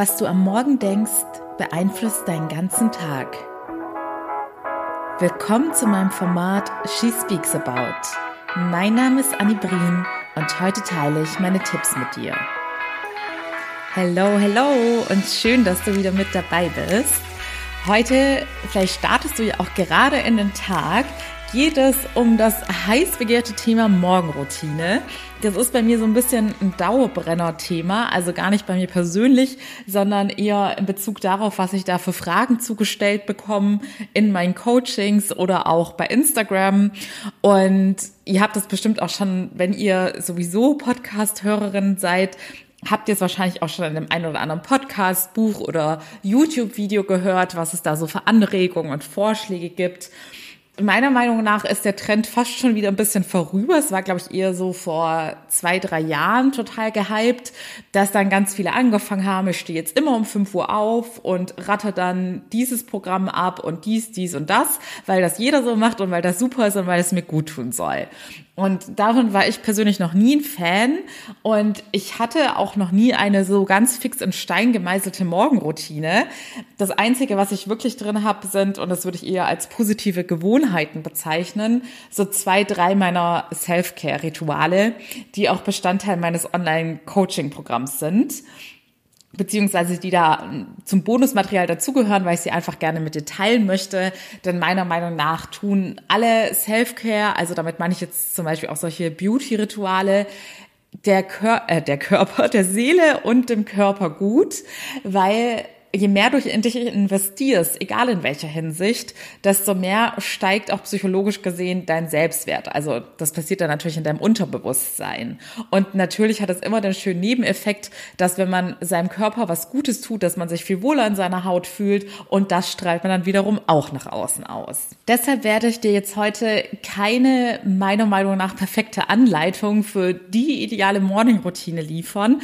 Was du am Morgen denkst, beeinflusst deinen ganzen Tag. Willkommen zu meinem Format She Speaks About. Mein Name ist Annie Brien und heute teile ich meine Tipps mit dir. Hello, hello und schön, dass du wieder mit dabei bist. Heute, vielleicht startest du ja auch gerade in den Tag, geht es um das heiß begehrte Thema Morgenroutine. Das ist bei mir so ein bisschen ein Dauerbrenner-Thema, also gar nicht bei mir persönlich, sondern eher in Bezug darauf, was ich da für Fragen zugestellt bekomme in meinen Coachings oder auch bei Instagram. Und ihr habt das bestimmt auch schon, wenn ihr sowieso Podcast-Hörerin seid, habt ihr es wahrscheinlich auch schon in dem einen oder anderen Podcast, Buch oder YouTube-Video gehört, was es da so für Anregungen und Vorschläge gibt meiner Meinung nach ist der Trend fast schon wieder ein bisschen vorüber. Es war, glaube ich, eher so vor zwei, drei Jahren total gehypt, dass dann ganz viele angefangen haben, ich stehe jetzt immer um fünf Uhr auf und ratte dann dieses Programm ab und dies, dies und das, weil das jeder so macht und weil das super ist und weil es mir gut tun soll. Und davon war ich persönlich noch nie ein Fan. Und ich hatte auch noch nie eine so ganz fix in Stein gemeißelte Morgenroutine. Das Einzige, was ich wirklich drin habe, sind, und das würde ich eher als positive Gewohnheiten bezeichnen, so zwei, drei meiner Self-Care-Rituale, die auch Bestandteil meines Online-Coaching-Programms sind beziehungsweise die da ähm, zum Bonusmaterial dazugehören, weil ich sie einfach gerne mit dir teilen möchte. Denn meiner Meinung nach tun alle Self-Care, also damit meine ich jetzt zum Beispiel auch solche Beauty-Rituale, der, Kör äh, der Körper, der Seele und dem Körper gut, weil je mehr du in dich investierst, egal in welcher Hinsicht, desto mehr steigt auch psychologisch gesehen dein Selbstwert. Also das passiert dann natürlich in deinem Unterbewusstsein. Und natürlich hat es immer den schönen Nebeneffekt, dass wenn man seinem Körper was Gutes tut, dass man sich viel wohler in seiner Haut fühlt und das strahlt man dann wiederum auch nach außen aus. Deshalb werde ich dir jetzt heute keine meiner Meinung nach perfekte Anleitung für die ideale Morning-Routine liefern,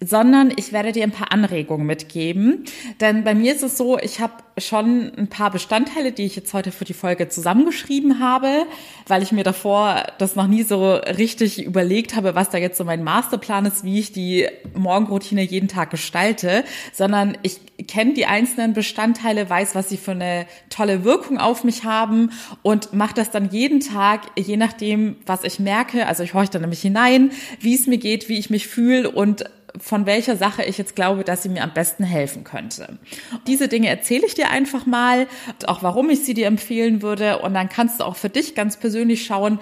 sondern ich werde dir ein paar Anregungen mitgeben, denn bei mir ist es so, ich habe schon ein paar Bestandteile, die ich jetzt heute für die Folge zusammengeschrieben habe, weil ich mir davor das noch nie so richtig überlegt habe, was da jetzt so mein Masterplan ist, wie ich die Morgenroutine jeden Tag gestalte, sondern ich kenne die einzelnen Bestandteile, weiß, was sie für eine tolle Wirkung auf mich haben und mache das dann jeden Tag, je nachdem, was ich merke. Also ich horche dann nämlich hinein, wie es mir geht, wie ich mich fühle und von welcher Sache ich jetzt glaube, dass sie mir am besten helfen könnte. Diese Dinge erzähle ich dir einfach mal, auch warum ich sie dir empfehlen würde. Und dann kannst du auch für dich ganz persönlich schauen,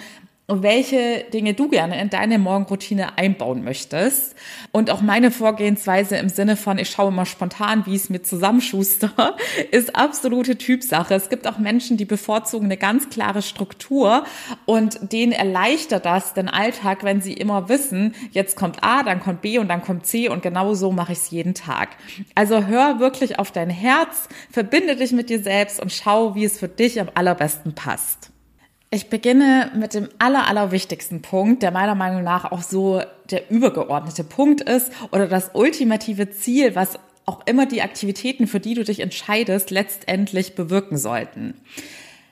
welche Dinge du gerne in deine Morgenroutine einbauen möchtest. Und auch meine Vorgehensweise im Sinne von, ich schaue mal spontan, wie es mir zusammenschuster, ist absolute Typsache. Es gibt auch Menschen, die bevorzugen eine ganz klare Struktur und denen erleichtert das den Alltag, wenn sie immer wissen, jetzt kommt A, dann kommt B und dann kommt C und genau so mache ich es jeden Tag. Also hör wirklich auf dein Herz, verbinde dich mit dir selbst und schau, wie es für dich am allerbesten passt. Ich beginne mit dem aller, aller wichtigsten Punkt, der meiner Meinung nach auch so der übergeordnete Punkt ist oder das ultimative Ziel, was auch immer die Aktivitäten, für die du dich entscheidest, letztendlich bewirken sollten.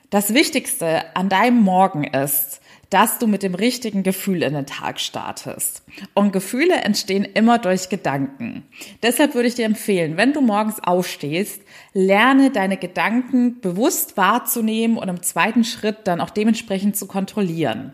Das Wichtigste an deinem Morgen ist, dass du mit dem richtigen Gefühl in den Tag startest. Und Gefühle entstehen immer durch Gedanken. Deshalb würde ich dir empfehlen, wenn du morgens aufstehst, lerne deine Gedanken bewusst wahrzunehmen und im zweiten Schritt dann auch dementsprechend zu kontrollieren.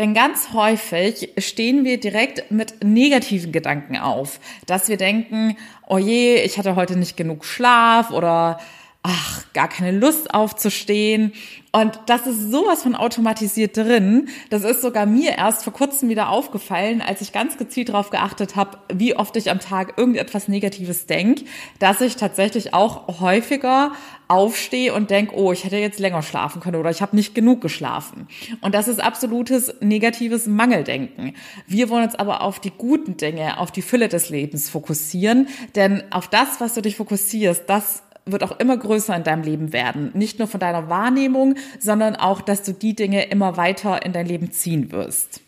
Denn ganz häufig stehen wir direkt mit negativen Gedanken auf, dass wir denken, oh je, ich hatte heute nicht genug Schlaf oder ach, gar keine Lust aufzustehen. Und das ist sowas von automatisiert drin. Das ist sogar mir erst vor kurzem wieder aufgefallen, als ich ganz gezielt darauf geachtet habe, wie oft ich am Tag irgendetwas Negatives denke, dass ich tatsächlich auch häufiger aufstehe und denke, oh, ich hätte jetzt länger schlafen können oder ich habe nicht genug geschlafen. Und das ist absolutes negatives Mangeldenken. Wir wollen uns aber auf die guten Dinge, auf die Fülle des Lebens fokussieren, denn auf das, was du dich fokussierst, das wird auch immer größer in deinem Leben werden. Nicht nur von deiner Wahrnehmung, sondern auch, dass du die Dinge immer weiter in dein Leben ziehen wirst.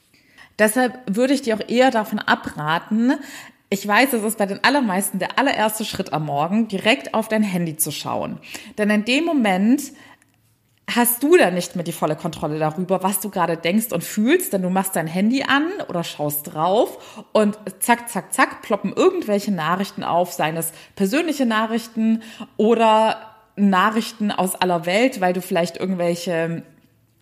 Deshalb würde ich dir auch eher davon abraten, ich weiß, es ist bei den allermeisten der allererste Schritt am Morgen, direkt auf dein Handy zu schauen. Denn in dem Moment hast du dann nicht mehr die volle Kontrolle darüber, was du gerade denkst und fühlst, denn du machst dein Handy an oder schaust drauf und zack, zack, zack, ploppen irgendwelche Nachrichten auf, seien es persönliche Nachrichten oder Nachrichten aus aller Welt, weil du vielleicht irgendwelche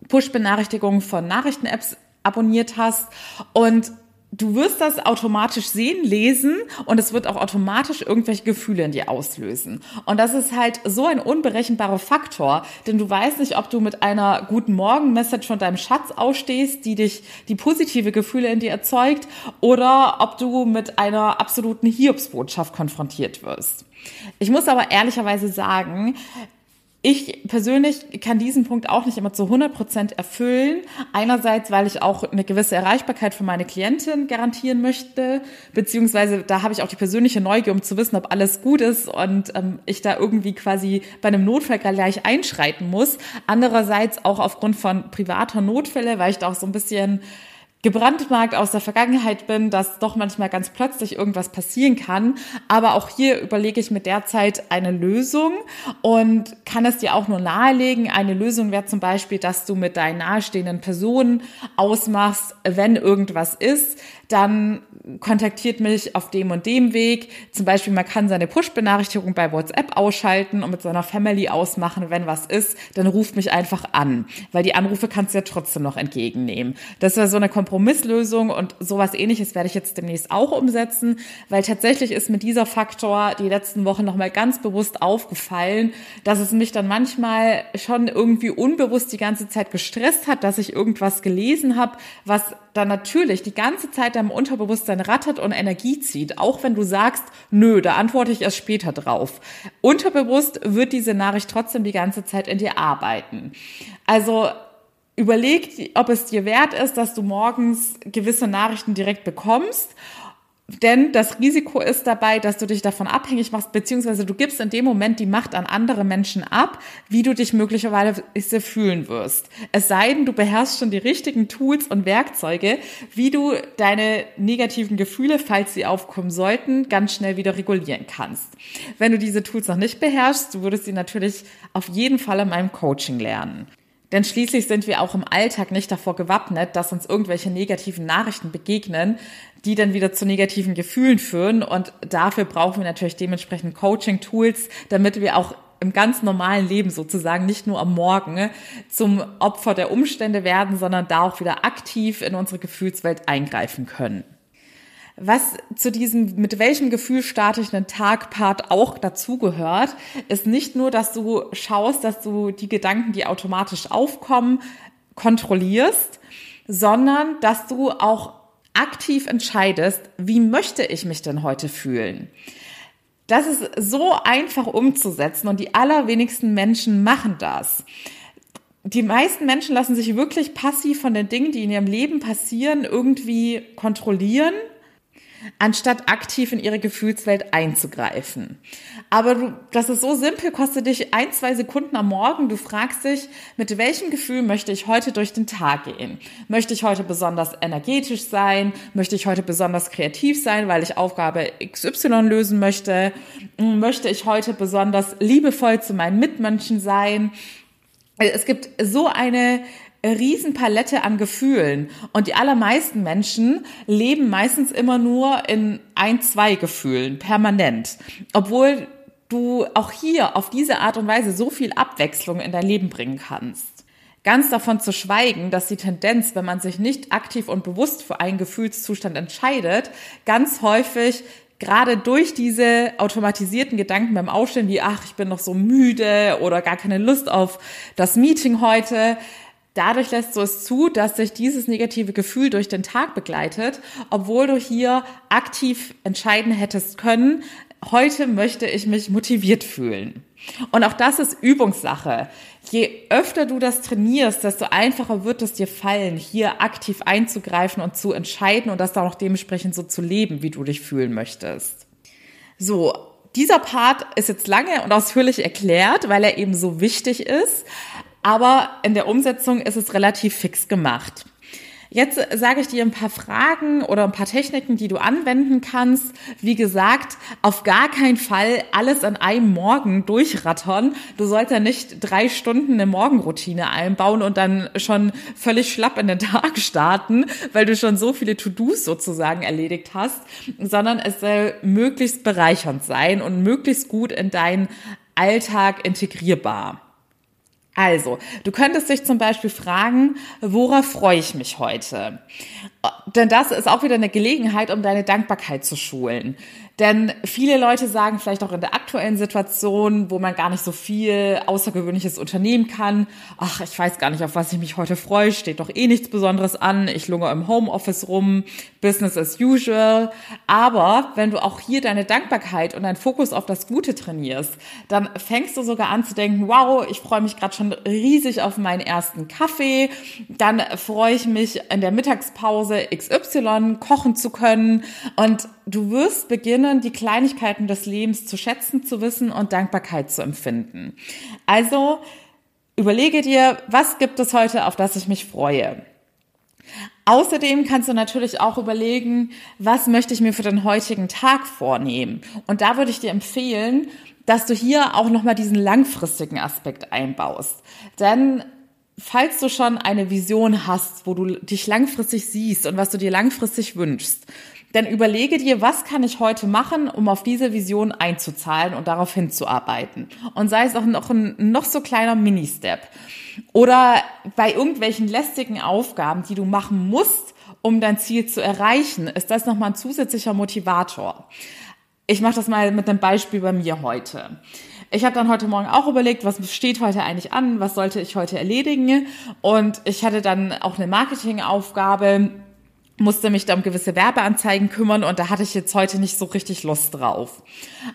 Push-Benachrichtigungen von Nachrichten-Apps abonniert hast. Und du wirst das automatisch sehen, lesen und es wird auch automatisch irgendwelche Gefühle in dir auslösen. Und das ist halt so ein unberechenbarer Faktor, denn du weißt nicht, ob du mit einer guten Morgen-Message von deinem Schatz ausstehst, die dich die positive Gefühle in dir erzeugt, oder ob du mit einer absoluten Hiobsbotschaft konfrontiert wirst. Ich muss aber ehrlicherweise sagen, ich persönlich kann diesen Punkt auch nicht immer zu 100 Prozent erfüllen. Einerseits, weil ich auch eine gewisse Erreichbarkeit für meine Klientin garantieren möchte, beziehungsweise da habe ich auch die persönliche Neugier, um zu wissen, ob alles gut ist und ähm, ich da irgendwie quasi bei einem Notfall gleich einschreiten muss. Andererseits auch aufgrund von privater Notfälle, weil ich da auch so ein bisschen gebrandmarkt aus der Vergangenheit bin, dass doch manchmal ganz plötzlich irgendwas passieren kann. Aber auch hier überlege ich mir derzeit eine Lösung und kann es dir auch nur nahelegen. Eine Lösung wäre zum Beispiel, dass du mit deinen nahestehenden Personen ausmachst, wenn irgendwas ist, dann kontaktiert mich auf dem und dem Weg. Zum Beispiel, man kann seine Push-Benachrichtigung bei WhatsApp ausschalten und mit seiner Family ausmachen, wenn was ist, dann ruft mich einfach an, weil die Anrufe kannst du ja trotzdem noch entgegennehmen. Das wäre so eine Kompromisslösung und sowas ähnliches werde ich jetzt demnächst auch umsetzen, weil tatsächlich ist mir dieser Faktor die letzten Wochen nochmal ganz bewusst aufgefallen, dass es mich dann manchmal schon irgendwie unbewusst die ganze Zeit gestresst hat, dass ich irgendwas gelesen habe, was dann natürlich die ganze Zeit deinem Unterbewusstsein rattert und Energie zieht, auch wenn du sagst, nö, da antworte ich erst später drauf. Unterbewusst wird diese Nachricht trotzdem die ganze Zeit in dir arbeiten. Also überleg, ob es dir wert ist, dass du morgens gewisse Nachrichten direkt bekommst denn das Risiko ist dabei, dass du dich davon abhängig machst, beziehungsweise du gibst in dem Moment die Macht an andere Menschen ab, wie du dich möglicherweise fühlen wirst. Es sei denn, du beherrschst schon die richtigen Tools und Werkzeuge, wie du deine negativen Gefühle, falls sie aufkommen sollten, ganz schnell wieder regulieren kannst. Wenn du diese Tools noch nicht beherrschst, du würdest sie natürlich auf jeden Fall in meinem Coaching lernen. Denn schließlich sind wir auch im Alltag nicht davor gewappnet, dass uns irgendwelche negativen Nachrichten begegnen, die dann wieder zu negativen Gefühlen führen. Und dafür brauchen wir natürlich dementsprechend Coaching-Tools, damit wir auch im ganz normalen Leben sozusagen, nicht nur am Morgen, zum Opfer der Umstände werden, sondern da auch wieder aktiv in unsere Gefühlswelt eingreifen können. Was zu diesem, mit welchem Gefühl starte ich einen Tag-Part auch dazugehört, ist nicht nur, dass du schaust, dass du die Gedanken, die automatisch aufkommen, kontrollierst, sondern dass du auch aktiv entscheidest, wie möchte ich mich denn heute fühlen? Das ist so einfach umzusetzen und die allerwenigsten Menschen machen das. Die meisten Menschen lassen sich wirklich passiv von den Dingen, die in ihrem Leben passieren, irgendwie kontrollieren anstatt aktiv in ihre Gefühlswelt einzugreifen. Aber du, das ist so simpel, kostet dich ein, zwei Sekunden am Morgen. Du fragst dich, mit welchem Gefühl möchte ich heute durch den Tag gehen? Möchte ich heute besonders energetisch sein? Möchte ich heute besonders kreativ sein, weil ich Aufgabe XY lösen möchte? Möchte ich heute besonders liebevoll zu meinen Mitmenschen sein? Es gibt so eine Riesenpalette an Gefühlen. Und die allermeisten Menschen leben meistens immer nur in ein, zwei Gefühlen, permanent. Obwohl du auch hier auf diese Art und Weise so viel Abwechslung in dein Leben bringen kannst. Ganz davon zu schweigen, dass die Tendenz, wenn man sich nicht aktiv und bewusst für einen Gefühlszustand entscheidet, ganz häufig gerade durch diese automatisierten Gedanken beim Aufstehen wie, ach, ich bin noch so müde oder gar keine Lust auf das Meeting heute, Dadurch lässt du es zu, dass sich dieses negative Gefühl durch den Tag begleitet, obwohl du hier aktiv entscheiden hättest können, heute möchte ich mich motiviert fühlen. Und auch das ist Übungssache. Je öfter du das trainierst, desto einfacher wird es dir fallen, hier aktiv einzugreifen und zu entscheiden und das dann auch dementsprechend so zu leben, wie du dich fühlen möchtest. So, dieser Part ist jetzt lange und ausführlich erklärt, weil er eben so wichtig ist. Aber in der Umsetzung ist es relativ fix gemacht. Jetzt sage ich dir ein paar Fragen oder ein paar Techniken, die du anwenden kannst. Wie gesagt, auf gar keinen Fall alles an einem Morgen durchrattern. Du sollst ja nicht drei Stunden eine Morgenroutine einbauen und dann schon völlig schlapp in den Tag starten, weil du schon so viele To-Dos sozusagen erledigt hast, sondern es soll möglichst bereichernd sein und möglichst gut in deinen Alltag integrierbar. Also, du könntest dich zum Beispiel fragen, worauf freue ich mich heute? Denn das ist auch wieder eine Gelegenheit, um deine Dankbarkeit zu schulen. Denn viele Leute sagen vielleicht auch in der aktuellen Situation, wo man gar nicht so viel Außergewöhnliches unternehmen kann, ach, ich weiß gar nicht, auf was ich mich heute freue, steht doch eh nichts Besonderes an, ich lungere im Homeoffice rum, Business as usual. Aber wenn du auch hier deine Dankbarkeit und deinen Fokus auf das Gute trainierst, dann fängst du sogar an zu denken, wow, ich freue mich gerade schon riesig auf meinen ersten Kaffee, dann freue ich mich in der Mittagspause XY kochen zu können und du wirst beginnen, die Kleinigkeiten des Lebens zu schätzen, zu wissen und Dankbarkeit zu empfinden. Also überlege dir, was gibt es heute, auf das ich mich freue. Außerdem kannst du natürlich auch überlegen, was möchte ich mir für den heutigen Tag vornehmen. Und da würde ich dir empfehlen, dass du hier auch nochmal diesen langfristigen Aspekt einbaust. Denn falls du schon eine Vision hast, wo du dich langfristig siehst und was du dir langfristig wünschst, dann überlege dir, was kann ich heute machen, um auf diese Vision einzuzahlen und darauf hinzuarbeiten. Und sei es auch noch ein noch so kleiner Mini-Step. Oder bei irgendwelchen lästigen Aufgaben, die du machen musst, um dein Ziel zu erreichen, ist das nochmal ein zusätzlicher Motivator. Ich mache das mal mit einem Beispiel bei mir heute. Ich habe dann heute Morgen auch überlegt, was steht heute eigentlich an, was sollte ich heute erledigen. Und ich hatte dann auch eine Marketingaufgabe, musste mich da um gewisse Werbeanzeigen kümmern und da hatte ich jetzt heute nicht so richtig Lust drauf.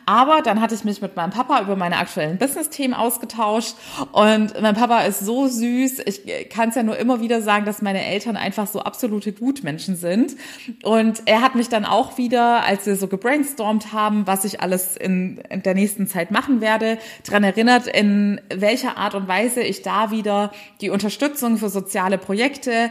Aber dann hatte ich mich mit meinem Papa über meine aktuellen Business-Themen ausgetauscht und mein Papa ist so süß. Ich kann es ja nur immer wieder sagen, dass meine Eltern einfach so absolute Gutmenschen sind. Und er hat mich dann auch wieder, als wir so gebrainstormt haben, was ich alles in, in der nächsten Zeit machen werde, dran erinnert, in welcher Art und Weise ich da wieder die Unterstützung für soziale Projekte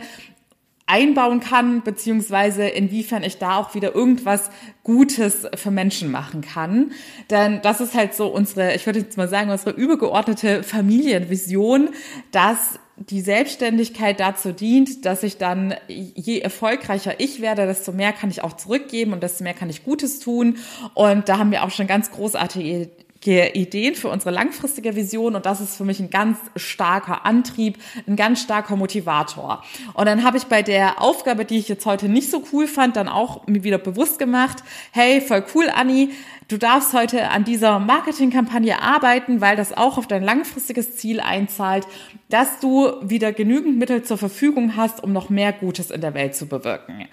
einbauen kann, beziehungsweise inwiefern ich da auch wieder irgendwas Gutes für Menschen machen kann. Denn das ist halt so unsere, ich würde jetzt mal sagen, unsere übergeordnete Familienvision, dass die Selbstständigkeit dazu dient, dass ich dann, je erfolgreicher ich werde, desto mehr kann ich auch zurückgeben und desto mehr kann ich Gutes tun. Und da haben wir auch schon ganz großartige Ideen für unsere langfristige Vision und das ist für mich ein ganz starker Antrieb, ein ganz starker Motivator. Und dann habe ich bei der Aufgabe, die ich jetzt heute nicht so cool fand, dann auch mir wieder bewusst gemacht, hey, voll cool, Anni, Du darfst heute an dieser Marketingkampagne arbeiten, weil das auch auf dein langfristiges Ziel einzahlt, dass du wieder genügend Mittel zur Verfügung hast, um noch mehr Gutes in der Welt zu bewirken.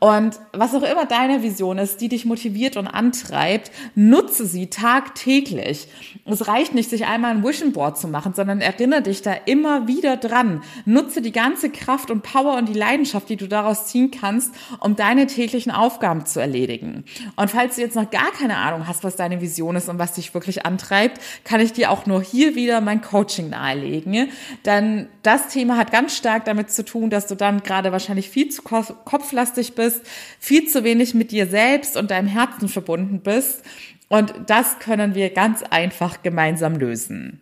Und was auch immer deine Vision ist, die dich motiviert und antreibt, nutze sie tagtäglich. Es reicht nicht, sich einmal ein Vision Board zu machen, sondern erinnere dich da immer wieder dran. Nutze die ganze Kraft und Power und die Leidenschaft, die du daraus ziehen kannst, um deine täglichen Aufgaben zu erledigen. Und falls du jetzt noch gar keine Ahnung Ahnung hast, was deine Vision ist und was dich wirklich antreibt, kann ich dir auch nur hier wieder mein Coaching nahelegen. Denn das Thema hat ganz stark damit zu tun, dass du dann gerade wahrscheinlich viel zu kopflastig bist, viel zu wenig mit dir selbst und deinem Herzen verbunden bist. Und das können wir ganz einfach gemeinsam lösen.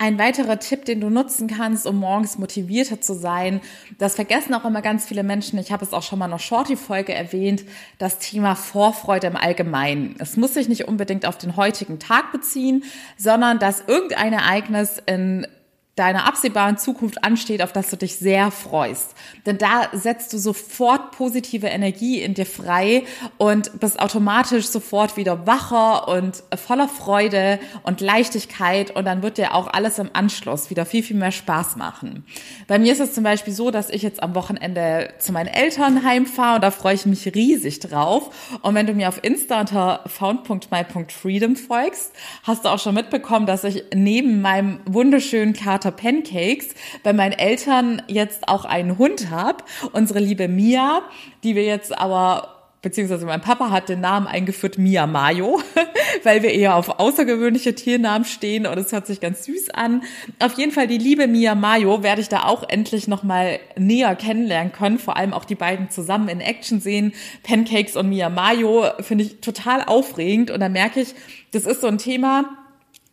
Ein weiterer Tipp, den du nutzen kannst, um morgens motivierter zu sein, das vergessen auch immer ganz viele Menschen. Ich habe es auch schon mal in einer Shorty-Folge erwähnt, das Thema Vorfreude im Allgemeinen. Es muss sich nicht unbedingt auf den heutigen Tag beziehen, sondern dass irgendein Ereignis in deiner absehbaren Zukunft ansteht, auf das du dich sehr freust. Denn da setzt du sofort positive Energie in dir frei und bist automatisch sofort wieder wacher und voller Freude und Leichtigkeit und dann wird dir auch alles im Anschluss wieder viel, viel mehr Spaß machen. Bei mir ist es zum Beispiel so, dass ich jetzt am Wochenende zu meinen Eltern heimfahre und da freue ich mich riesig drauf. Und wenn du mir auf Insta unter found.my.freedom folgst, hast du auch schon mitbekommen, dass ich neben meinem wunderschönen Kater Butter Pancakes bei meinen Eltern jetzt auch einen Hund habe. Unsere liebe Mia, die wir jetzt aber beziehungsweise mein Papa hat den Namen eingeführt Mia Mayo. weil wir eher auf außergewöhnliche Tiernamen stehen und es hört sich ganz süß an. Auf jeden Fall die liebe Mia Mayo werde ich da auch endlich nochmal näher kennenlernen können, vor allem auch die beiden zusammen in Action sehen. Pancakes und Mia Mayo finde ich total aufregend und da merke ich, das ist so ein Thema,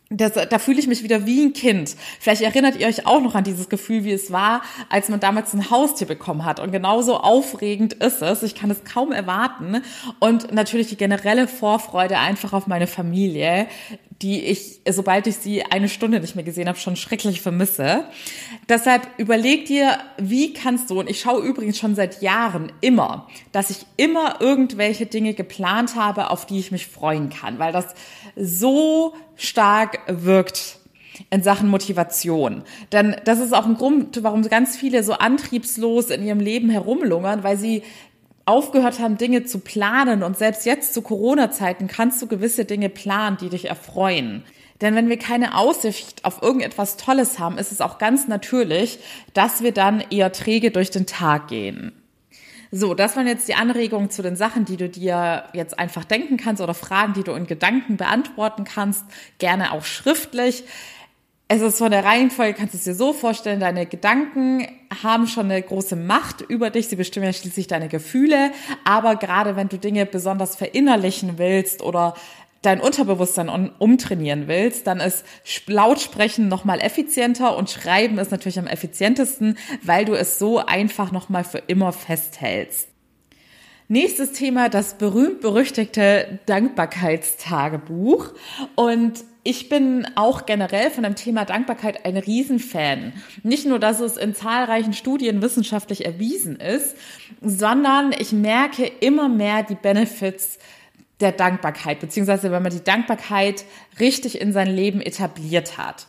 das, da fühle ich mich wieder wie ein Kind. Vielleicht erinnert ihr euch auch noch an dieses Gefühl, wie es war, als man damals ein Haustier bekommen hat. Und genauso aufregend ist es. Ich kann es kaum erwarten. Und natürlich die generelle Vorfreude einfach auf meine Familie, die ich, sobald ich sie eine Stunde nicht mehr gesehen habe, schon schrecklich vermisse. Deshalb überleg dir, wie kannst du, und ich schaue übrigens schon seit Jahren immer, dass ich immer irgendwelche Dinge geplant habe, auf die ich mich freuen kann, weil das so stark wirkt in Sachen Motivation. Denn das ist auch ein Grund, warum ganz viele so antriebslos in ihrem Leben herumlungern, weil sie aufgehört haben, Dinge zu planen. Und selbst jetzt zu Corona-Zeiten kannst du gewisse Dinge planen, die dich erfreuen. Denn wenn wir keine Aussicht auf irgendetwas Tolles haben, ist es auch ganz natürlich, dass wir dann eher träge durch den Tag gehen. So, das waren jetzt die Anregungen zu den Sachen, die du dir jetzt einfach denken kannst oder Fragen, die du in Gedanken beantworten kannst, gerne auch schriftlich. Es ist von der Reihenfolge, kannst du es dir so vorstellen, deine Gedanken haben schon eine große Macht über dich, sie bestimmen ja schließlich deine Gefühle, aber gerade wenn du Dinge besonders verinnerlichen willst oder dein Unterbewusstsein umtrainieren willst, dann ist Lautsprechen nochmal effizienter und Schreiben ist natürlich am effizientesten, weil du es so einfach nochmal für immer festhältst. Nächstes Thema, das berühmt-berüchtigte Dankbarkeitstagebuch. Und ich bin auch generell von dem Thema Dankbarkeit ein Riesenfan. Nicht nur, dass es in zahlreichen Studien wissenschaftlich erwiesen ist, sondern ich merke immer mehr die Benefits der Dankbarkeit, beziehungsweise wenn man die Dankbarkeit richtig in sein Leben etabliert hat.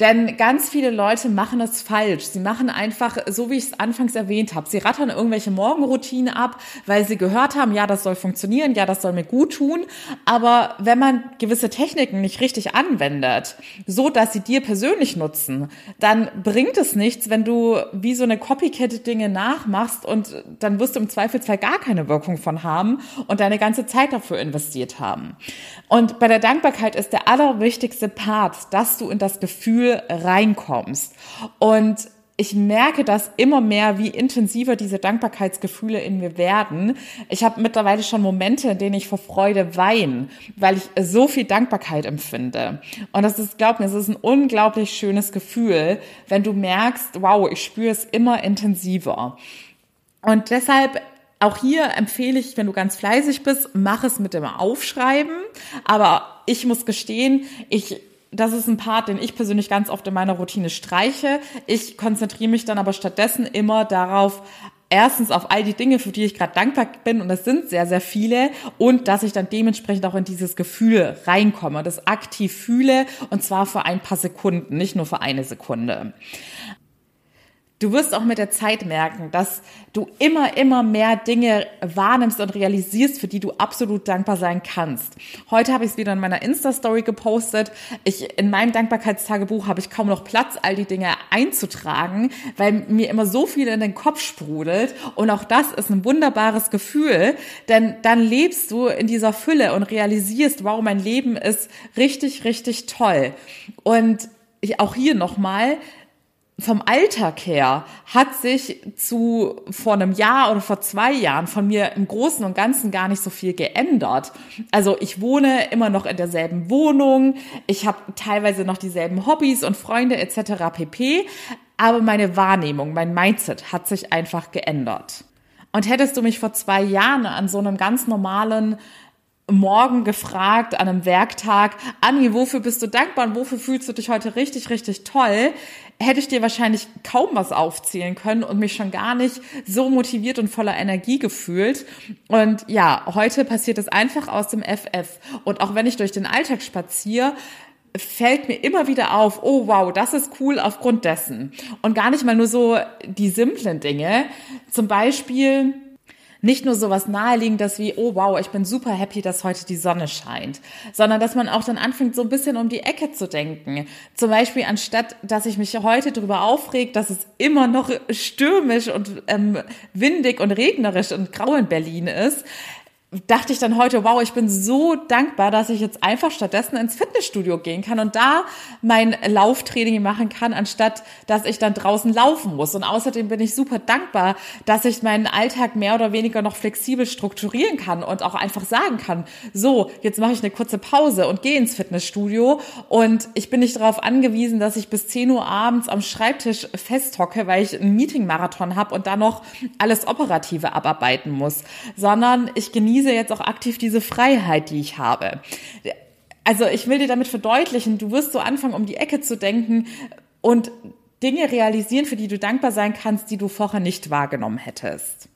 Denn ganz viele Leute machen es falsch. Sie machen einfach, so wie ich es anfangs erwähnt habe, sie rattern irgendwelche Morgenroutinen ab, weil sie gehört haben, ja, das soll funktionieren, ja, das soll mir gut tun. Aber wenn man gewisse Techniken nicht richtig anwendet, so dass sie dir persönlich nutzen, dann bringt es nichts, wenn du wie so eine Copycat Dinge nachmachst und dann wirst du im Zweifelsfall gar keine Wirkung von haben und deine ganze Zeit dafür investiert haben. Und bei der Dankbarkeit ist der allerwichtigste Part, dass du in das Gefühl reinkommst. Und ich merke das immer mehr, wie intensiver diese Dankbarkeitsgefühle in mir werden. Ich habe mittlerweile schon Momente, in denen ich vor Freude weine, weil ich so viel Dankbarkeit empfinde. Und das ist, glaub mir, es ist ein unglaublich schönes Gefühl, wenn du merkst, wow, ich spüre es immer intensiver. Und deshalb auch hier empfehle ich, wenn du ganz fleißig bist, mach es mit dem Aufschreiben. Aber ich muss gestehen, ich das ist ein Part, den ich persönlich ganz oft in meiner Routine streiche. Ich konzentriere mich dann aber stattdessen immer darauf, erstens auf all die Dinge, für die ich gerade dankbar bin, und das sind sehr, sehr viele, und dass ich dann dementsprechend auch in dieses Gefühl reinkomme, das aktiv fühle, und zwar für ein paar Sekunden, nicht nur für eine Sekunde. Du wirst auch mit der Zeit merken, dass du immer, immer mehr Dinge wahrnimmst und realisierst, für die du absolut dankbar sein kannst. Heute habe ich es wieder in meiner Insta-Story gepostet. Ich, in meinem Dankbarkeitstagebuch habe ich kaum noch Platz, all die Dinge einzutragen, weil mir immer so viel in den Kopf sprudelt. Und auch das ist ein wunderbares Gefühl, denn dann lebst du in dieser Fülle und realisierst, wow, mein Leben ist richtig, richtig toll. Und ich, auch hier nochmal, vom Alltag her hat sich zu vor einem Jahr oder vor zwei Jahren von mir im Großen und Ganzen gar nicht so viel geändert. Also ich wohne immer noch in derselben Wohnung, ich habe teilweise noch dieselben Hobbys und Freunde etc. pp. Aber meine Wahrnehmung, mein Mindset hat sich einfach geändert. Und hättest du mich vor zwei Jahren an so einem ganz normalen Morgen gefragt an einem Werktag, Anni, wofür bist du dankbar und wofür fühlst du dich heute richtig, richtig toll? Hätte ich dir wahrscheinlich kaum was aufzählen können und mich schon gar nicht so motiviert und voller Energie gefühlt. Und ja, heute passiert es einfach aus dem FF. Und auch wenn ich durch den Alltag spaziere, fällt mir immer wieder auf, oh wow, das ist cool aufgrund dessen. Und gar nicht mal nur so die simplen Dinge. Zum Beispiel, nicht nur sowas naheliegendes wie, oh wow, ich bin super happy, dass heute die Sonne scheint, sondern dass man auch dann anfängt, so ein bisschen um die Ecke zu denken. Zum Beispiel anstatt, dass ich mich heute darüber aufregt, dass es immer noch stürmisch und ähm, windig und regnerisch und grau in Berlin ist, dachte ich dann heute, wow, ich bin so dankbar, dass ich jetzt einfach stattdessen ins Fitnessstudio gehen kann und da mein Lauftraining machen kann, anstatt dass ich dann draußen laufen muss. Und außerdem bin ich super dankbar, dass ich meinen Alltag mehr oder weniger noch flexibel strukturieren kann und auch einfach sagen kann, so, jetzt mache ich eine kurze Pause und gehe ins Fitnessstudio und ich bin nicht darauf angewiesen, dass ich bis 10 Uhr abends am Schreibtisch festhocke, weil ich einen Meeting-Marathon habe und da noch alles Operative abarbeiten muss, sondern ich genieße genieße jetzt auch aktiv diese Freiheit, die ich habe. Also ich will dir damit verdeutlichen, du wirst so anfangen, um die Ecke zu denken und Dinge realisieren, für die du dankbar sein kannst, die du vorher nicht wahrgenommen hättest.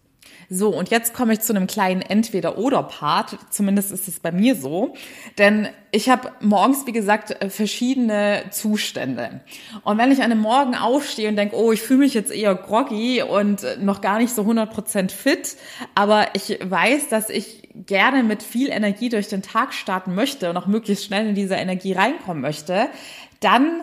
So, und jetzt komme ich zu einem kleinen Entweder-Oder-Part. Zumindest ist es bei mir so. Denn ich habe morgens, wie gesagt, verschiedene Zustände. Und wenn ich an einem Morgen aufstehe und denke, oh, ich fühle mich jetzt eher groggy und noch gar nicht so 100% fit, aber ich weiß, dass ich gerne mit viel Energie durch den Tag starten möchte und auch möglichst schnell in diese Energie reinkommen möchte, dann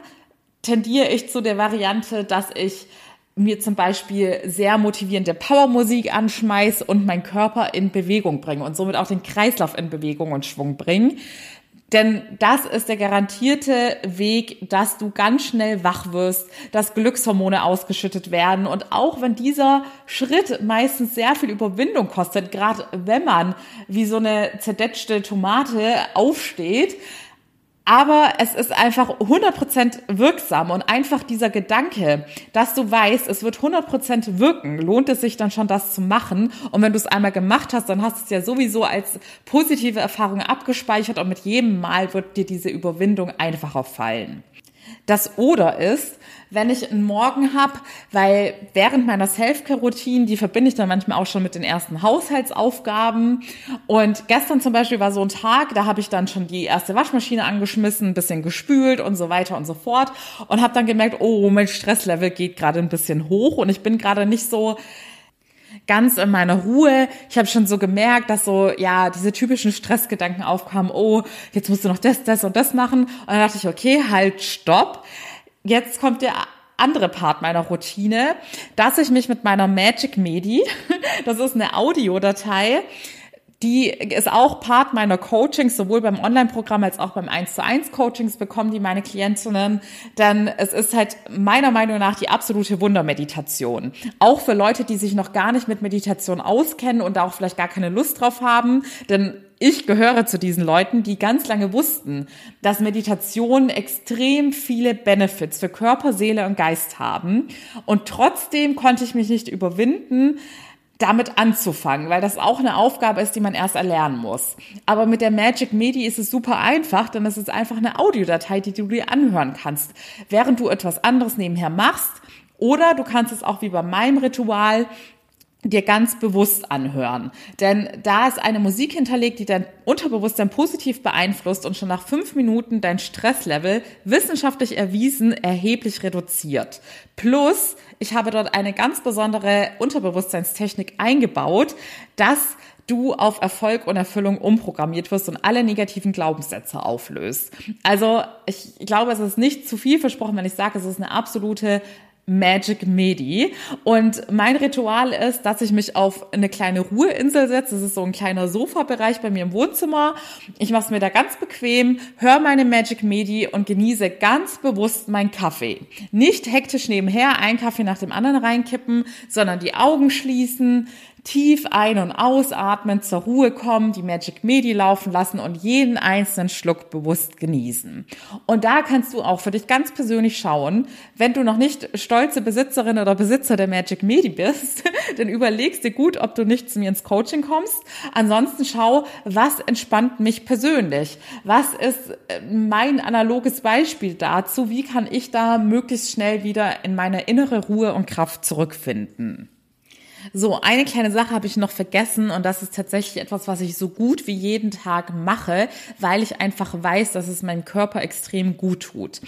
tendiere ich zu der Variante, dass ich mir zum Beispiel sehr motivierende Powermusik anschmeiß und meinen Körper in Bewegung bringe und somit auch den Kreislauf in Bewegung und Schwung bringe. Denn das ist der garantierte Weg, dass du ganz schnell wach wirst, dass Glückshormone ausgeschüttet werden. Und auch wenn dieser Schritt meistens sehr viel Überwindung kostet, gerade wenn man wie so eine zerdetschte Tomate aufsteht, aber es ist einfach 100% wirksam und einfach dieser Gedanke, dass du weißt, es wird 100% wirken, lohnt es sich dann schon, das zu machen. Und wenn du es einmal gemacht hast, dann hast du es ja sowieso als positive Erfahrung abgespeichert und mit jedem Mal wird dir diese Überwindung einfacher fallen. Das Oder ist, wenn ich einen Morgen habe, weil während meiner Self-Care-Routine, die verbinde ich dann manchmal auch schon mit den ersten Haushaltsaufgaben. Und gestern zum Beispiel war so ein Tag, da habe ich dann schon die erste Waschmaschine angeschmissen, ein bisschen gespült und so weiter und so fort und habe dann gemerkt, oh, mein Stresslevel geht gerade ein bisschen hoch und ich bin gerade nicht so ganz in meiner Ruhe. Ich habe schon so gemerkt, dass so, ja, diese typischen Stressgedanken aufkamen, oh, jetzt musst du noch das, das und das machen. Und dann dachte ich, okay, halt, stopp. Jetzt kommt der andere Part meiner Routine, dass ich mich mit meiner Magic Medi, das ist eine Audiodatei, die ist auch Part meiner Coachings, sowohl beim Online-Programm als auch beim 1 zu 1 Coachings bekommen die meine Klientinnen. Denn es ist halt meiner Meinung nach die absolute Wundermeditation. Auch für Leute, die sich noch gar nicht mit Meditation auskennen und da auch vielleicht gar keine Lust drauf haben. Denn ich gehöre zu diesen Leuten, die ganz lange wussten, dass Meditation extrem viele Benefits für Körper, Seele und Geist haben. Und trotzdem konnte ich mich nicht überwinden, damit anzufangen, weil das auch eine Aufgabe ist, die man erst erlernen muss. Aber mit der Magic Medi ist es super einfach, denn es ist einfach eine Audiodatei, die du dir anhören kannst, während du etwas anderes nebenher machst. Oder du kannst es auch wie bei meinem Ritual dir ganz bewusst anhören. Denn da ist eine Musik hinterlegt, die dein Unterbewusstsein positiv beeinflusst und schon nach fünf Minuten dein Stresslevel wissenschaftlich erwiesen erheblich reduziert. Plus, ich habe dort eine ganz besondere Unterbewusstseinstechnik eingebaut, dass du auf Erfolg und Erfüllung umprogrammiert wirst und alle negativen Glaubenssätze auflöst. Also ich glaube, es ist nicht zu viel versprochen, wenn ich sage, es ist eine absolute Magic Medi. Und mein Ritual ist, dass ich mich auf eine kleine Ruheinsel setze. Das ist so ein kleiner Sofabereich bei mir im Wohnzimmer. Ich mache es mir da ganz bequem, höre meine Magic Medi und genieße ganz bewusst meinen Kaffee. Nicht hektisch nebenher einen Kaffee nach dem anderen reinkippen, sondern die Augen schließen, tief ein- und ausatmen, zur Ruhe kommen, die Magic Medi laufen lassen und jeden einzelnen Schluck bewusst genießen. Und da kannst du auch für dich ganz persönlich schauen, wenn du noch nicht stolze Besitzerin oder Besitzer der Magic Medi bist, dann überlegst dir gut, ob du nicht zu mir ins Coaching kommst. Ansonsten schau, was entspannt mich persönlich? Was ist äh, mein analoges Beispiel dazu? Wie kann ich da möglichst schnell wieder in meine innere Ruhe und Kraft zurückfinden? So, eine kleine Sache habe ich noch vergessen und das ist tatsächlich etwas, was ich so gut wie jeden Tag mache, weil ich einfach weiß, dass es meinem Körper extrem gut tut.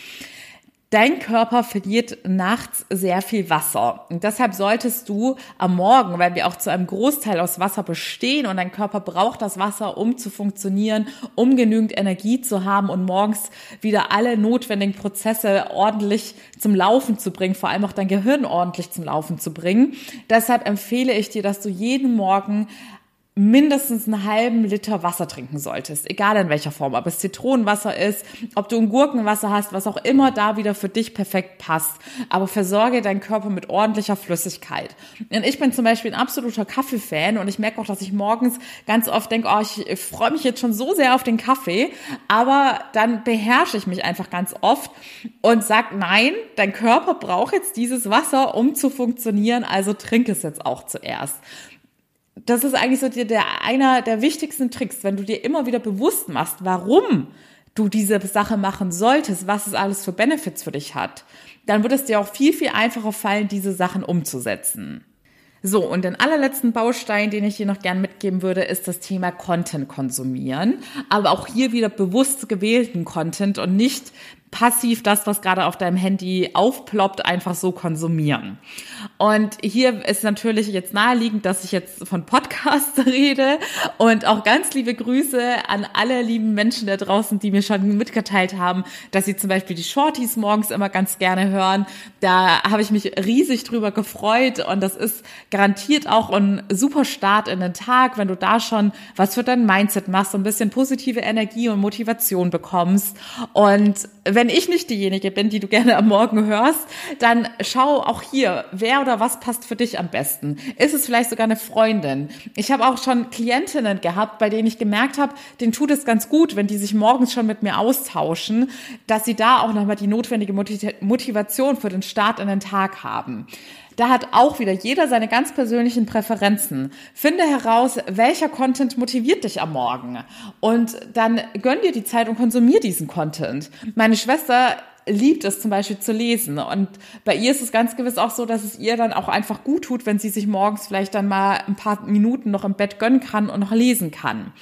Dein Körper verliert nachts sehr viel Wasser. Und deshalb solltest du am Morgen, weil wir auch zu einem Großteil aus Wasser bestehen und dein Körper braucht das Wasser, um zu funktionieren, um genügend Energie zu haben und morgens wieder alle notwendigen Prozesse ordentlich zum Laufen zu bringen, vor allem auch dein Gehirn ordentlich zum Laufen zu bringen. Deshalb empfehle ich dir, dass du jeden Morgen mindestens einen halben Liter Wasser trinken solltest, egal in welcher Form, ob es Zitronenwasser ist, ob du ein Gurkenwasser hast, was auch immer da wieder für dich perfekt passt. Aber versorge deinen Körper mit ordentlicher Flüssigkeit. Und ich bin zum Beispiel ein absoluter Kaffeefan und ich merke auch, dass ich morgens ganz oft denke, oh, ich freue mich jetzt schon so sehr auf den Kaffee, aber dann beherrsche ich mich einfach ganz oft und sag, nein, dein Körper braucht jetzt dieses Wasser, um zu funktionieren, also trink es jetzt auch zuerst das ist eigentlich so der, einer der wichtigsten Tricks, wenn du dir immer wieder bewusst machst, warum du diese Sache machen solltest, was es alles für Benefits für dich hat, dann wird es dir auch viel, viel einfacher fallen, diese Sachen umzusetzen. So, und den allerletzten Baustein, den ich hier noch gern mitgeben würde, ist das Thema Content konsumieren. Aber auch hier wieder bewusst gewählten Content und nicht passiv das, was gerade auf deinem Handy aufploppt, einfach so konsumieren. Und hier ist natürlich jetzt naheliegend, dass ich jetzt von Podcasts rede und auch ganz liebe Grüße an alle lieben Menschen da draußen, die mir schon mitgeteilt haben, dass sie zum Beispiel die Shorties morgens immer ganz gerne hören. Da habe ich mich riesig drüber gefreut und das ist garantiert auch ein super Start in den Tag, wenn du da schon was für dein Mindset machst, so ein bisschen positive Energie und Motivation bekommst und wenn ich nicht diejenige bin, die du gerne am Morgen hörst, dann schau auch hier, wer oder was passt für dich am besten. Ist es vielleicht sogar eine Freundin? Ich habe auch schon Klientinnen gehabt, bei denen ich gemerkt habe, denen tut es ganz gut, wenn die sich morgens schon mit mir austauschen, dass sie da auch nochmal die notwendige Motivation für den Start in den Tag haben. Da hat auch wieder jeder seine ganz persönlichen Präferenzen. Finde heraus, welcher Content motiviert dich am Morgen. Und dann gönn dir die Zeit und konsumier diesen Content. Meine Schwester liebt es zum Beispiel zu lesen. Und bei ihr ist es ganz gewiss auch so, dass es ihr dann auch einfach gut tut, wenn sie sich morgens vielleicht dann mal ein paar Minuten noch im Bett gönnen kann und noch lesen kann.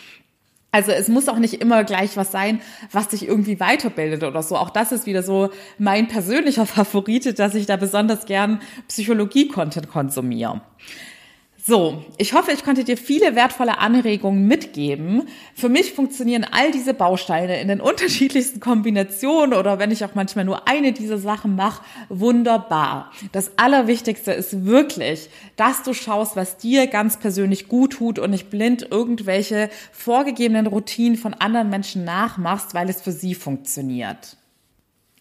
Also es muss auch nicht immer gleich was sein, was dich irgendwie weiterbildet oder so. Auch das ist wieder so mein persönlicher Favorite, dass ich da besonders gern Psychologie-Content konsumiere. So, ich hoffe, ich konnte dir viele wertvolle Anregungen mitgeben. Für mich funktionieren all diese Bausteine in den unterschiedlichsten Kombinationen oder wenn ich auch manchmal nur eine dieser Sachen mache, wunderbar. Das Allerwichtigste ist wirklich, dass du schaust, was dir ganz persönlich gut tut und nicht blind irgendwelche vorgegebenen Routinen von anderen Menschen nachmachst, weil es für sie funktioniert.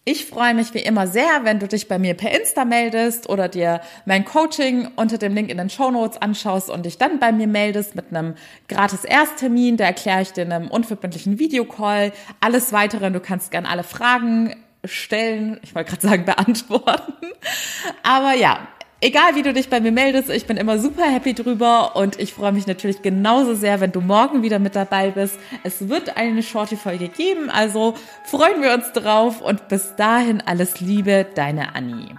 Ich freue mich wie immer sehr, wenn du dich bei mir per Insta meldest oder dir mein Coaching unter dem Link in den Show Notes anschaust und dich dann bei mir meldest mit einem gratis Ersttermin. Da erkläre ich dir in einem unverbindlichen Videocall alles weitere. Du kannst gern alle Fragen stellen, ich wollte gerade sagen beantworten. Aber ja, Egal wie du dich bei mir meldest, ich bin immer super happy drüber und ich freue mich natürlich genauso sehr, wenn du morgen wieder mit dabei bist. Es wird eine Shorty-Folge geben, also freuen wir uns drauf und bis dahin alles Liebe, deine Annie.